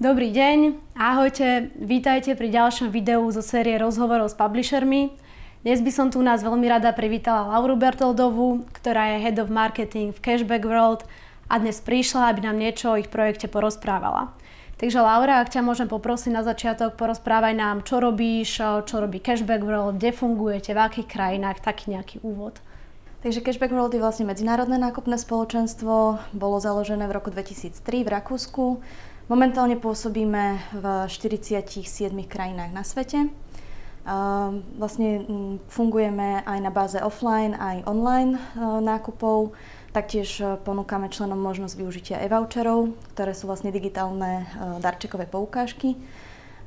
Dobrý deň, ahojte, vítajte pri ďalšom videu zo série rozhovorov s publishermi. Dnes by som tu nás veľmi rada privítala Lauru Bertoldovú, ktorá je Head of Marketing v Cashback World a dnes prišla, aby nám niečo o ich projekte porozprávala. Takže Laura, ak ťa môžem poprosiť na začiatok, porozprávaj nám, čo robíš, čo robí Cashback World, kde fungujete, v akých krajinách, taký nejaký úvod. Takže Cashback World je vlastne medzinárodné nákupné spoločenstvo, bolo založené v roku 2003 v Rakúsku. Momentálne pôsobíme v 47 krajinách na svete. Vlastne fungujeme aj na báze offline, aj online nákupov. Taktiež ponúkame členom možnosť využitia e-voucherov, ktoré sú vlastne digitálne darčekové poukážky.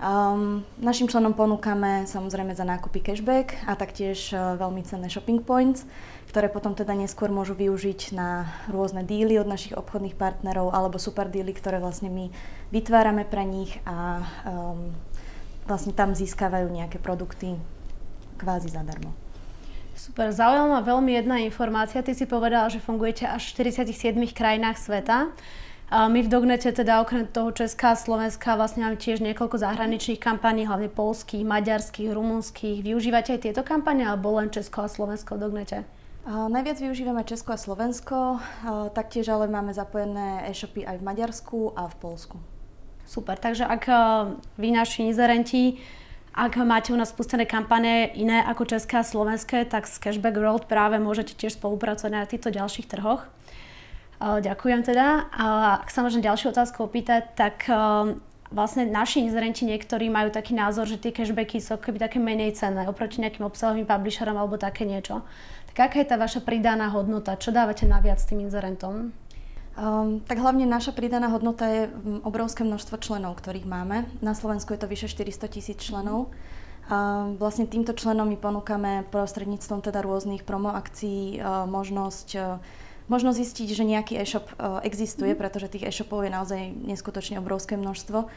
Um, našim členom ponúkame samozrejme za nákupy cashback a taktiež uh, veľmi cenné shopping points, ktoré potom teda neskôr môžu využiť na rôzne díly od našich obchodných partnerov alebo super díly, ktoré vlastne my vytvárame pre nich a um, vlastne tam získavajú nejaké produkty kvázi zadarmo. Super, zaujala ma veľmi jedna informácia. Ty si povedala, že fungujete až v 47 krajinách sveta. My v Dognete teda okrem toho Česká a Slovenska vlastne máme tiež niekoľko zahraničných kampaní, hlavne polských, maďarských, rumunských. Využívate aj tieto kampane alebo len Česko a Slovensko v Dognete? Najviac využívame Česko a Slovensko, taktiež ale máme zapojené e-shopy aj v Maďarsku a v Polsku. Super, takže ak uh, vy naši inzerenti, ak máte u nás spustené kampane iné ako České a Slovenské, tak s Cashback World práve môžete tiež spolupracovať na týchto ďalších trhoch. Ďakujem teda. A ak sa môžem ďalšiu otázku opýtať, tak vlastne naši inzerenti niektorí majú taký názor, že tie cashbacky sú keby také menej cenné oproti nejakým obsahovým publisherom alebo také niečo. Tak aká je tá vaša pridaná hodnota? Čo dávate naviac tým inzerentom? Um, tak hlavne naša pridaná hodnota je obrovské množstvo členov, ktorých máme. Na Slovensku je to vyše 400 tisíc členov. A vlastne týmto členom my ponúkame prostredníctvom teda rôznych promo akcií možnosť možno zistiť, že nejaký e-shop uh, existuje, mm. pretože tých e-shopov je naozaj neskutočne obrovské množstvo.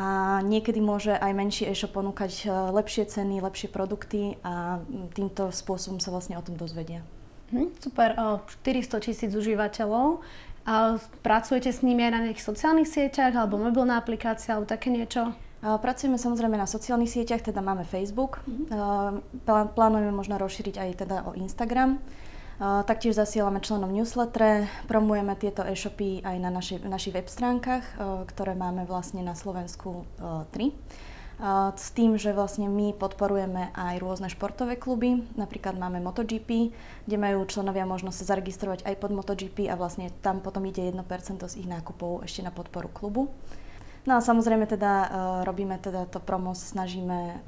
A niekedy môže aj menší e-shop ponúkať uh, lepšie ceny, lepšie produkty a týmto spôsobom sa vlastne o tom dozvedia. Mm, super, uh, 400 tisíc užívateľov. A pracujete s nimi aj na nejakých sociálnych sieťach alebo mobilná aplikácia alebo také niečo? Pracujeme samozrejme na sociálnych sieťach, teda máme Facebook. Mm-hmm. Plánujeme možno rozšíriť aj teda o Instagram. Taktiež zasielame členom newsletter, promujeme tieto e-shopy aj na našich, našich web stránkach, ktoré máme vlastne na Slovensku 3. S tým, že vlastne my podporujeme aj rôzne športové kluby, napríklad máme MotoGP, kde majú členovia možnosť sa zaregistrovať aj pod MotoGP a vlastne tam potom ide 1% z ich nákupov ešte na podporu klubu. No a samozrejme teda robíme teda to promo, snažíme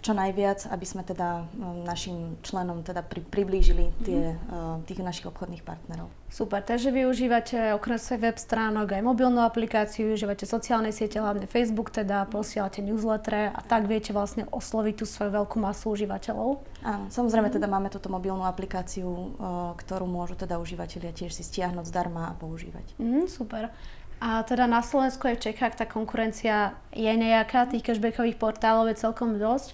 čo najviac, aby sme teda um, našim členom teda pri, priblížili tie, mm-hmm. tých našich obchodných partnerov. Super, takže využívate okrem svojich web stránok aj mobilnú aplikáciu, využívate sociálne siete, hlavne Facebook, teda posielate newsletter a tak viete vlastne osloviť tú svoju veľkú masu užívateľov. Áno, samozrejme mm-hmm. teda máme túto mobilnú aplikáciu, ktorú môžu teda užívateľia tiež si stiahnuť zdarma a používať. Mm, super. A teda na Slovensku aj v Čechách tá konkurencia je nejaká, tých cashbackových portálov je celkom dosť.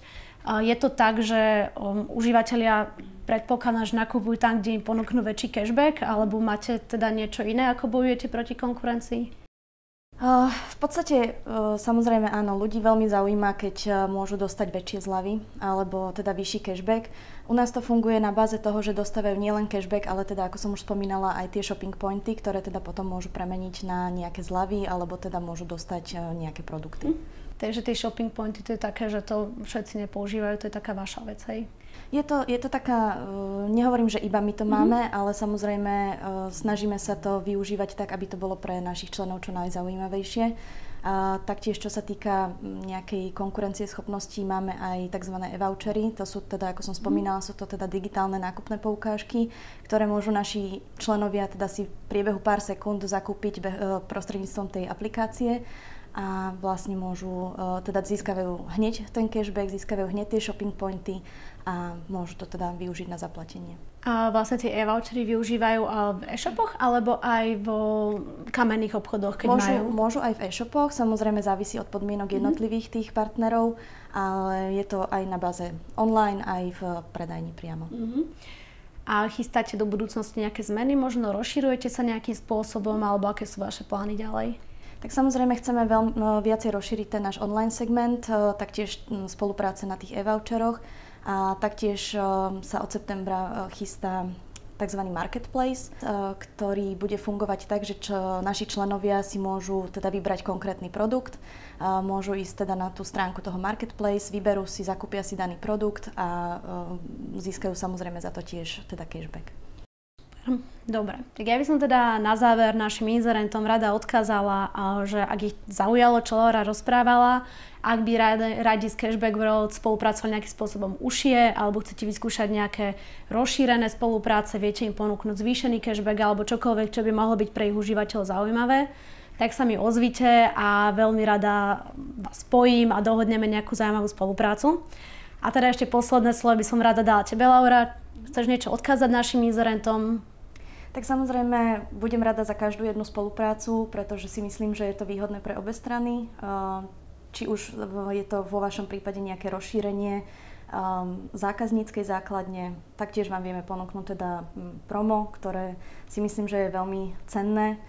Je to tak, že um, užívateľia predpokladám, že nakupujú tam, kde im ponúknú väčší cashback, alebo máte teda niečo iné, ako bojujete proti konkurencii? Uh, v podstate uh, samozrejme áno, ľudí veľmi zaujíma, keď uh, môžu dostať väčšie zľavy alebo teda vyšší cashback. U nás to funguje na báze toho, že dostávajú nielen cashback, ale teda ako som už spomínala aj tie shopping pointy, ktoré teda potom môžu premeniť na nejaké zľavy alebo teda môžu dostať nejaké produkty. Hm. Takže tie shopping pointy to je také, že to všetci nepoužívajú, to je taká vaša vec, hej? Je to, je to taká, uh, nehovorím, že iba my to mm-hmm. máme, ale samozrejme uh, snažíme sa to využívať tak, aby to bolo pre našich členov čo najzaujímavejšie. A taktiež, čo sa týka nejakej konkurencie schopností, máme aj tzv. e-vouchery. To sú teda, ako som mhm. spomínala, sú to teda digitálne nákupné poukážky, ktoré môžu naši členovia teda si v priebehu pár sekúnd zakúpiť prostredníctvom tej aplikácie a vlastne môžu, teda získavajú hneď ten cashback, získavajú hneď tie shopping pointy a môžu to teda využiť na zaplatenie. A vlastne tie e-vouchery využívajú v e-shopoch alebo aj vo kamenných obchodoch, keď môžu, majú? Môžu aj v e-shopoch, samozrejme závisí od podmienok mm-hmm. jednotlivých tých partnerov, ale je to aj na báze online, aj v predajni priamo. Mm-hmm. A chystáte do budúcnosti nejaké zmeny? Možno rozširujete sa nejakým spôsobom alebo aké sú vaše plány ďalej? Tak samozrejme chceme veľmi viacej rozšíriť ten náš online segment, e, taktiež spolupráce na tých e-voucheroch a taktiež e, sa od septembra e, chystá tzv. marketplace, ktorý bude fungovať tak, že čo, naši členovia si môžu teda vybrať konkrétny produkt, môžu ísť teda na tú stránku toho marketplace, vyberú si, zakúpia si daný produkt a získajú samozrejme za to tiež teda cashback. Dobre, tak ja by som teda na záver našim inzerentom rada odkázala, že ak ich zaujalo, čo Laura rozprávala, ak by radi, radi z Cashback World spolupracovali nejakým spôsobom užšie, alebo chcete vyskúšať nejaké rozšírené spolupráce, viete im ponúknuť zvýšený cashback alebo čokoľvek, čo by mohlo byť pre ich užívateľov zaujímavé, tak sa mi ozvite a veľmi rada vás spojím a dohodneme nejakú zaujímavú spoluprácu. A teda ešte posledné slovo by som rada dala tebe, Laura. Chceš niečo odkázať našim inzerentom? Tak samozrejme budem rada za každú jednu spoluprácu, pretože si myslím, že je to výhodné pre obe strany. Či už je to vo vašom prípade nejaké rozšírenie zákazníckej základne, taktiež vám vieme ponúknuť teda promo, ktoré si myslím, že je veľmi cenné.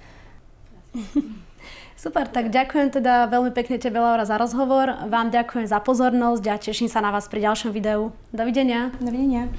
Super, tak ďakujem teda veľmi pekne tebe, Laura, za rozhovor. Vám ďakujem za pozornosť a teším sa na vás pri ďalšom videu. Dovidenia. Dovidenia.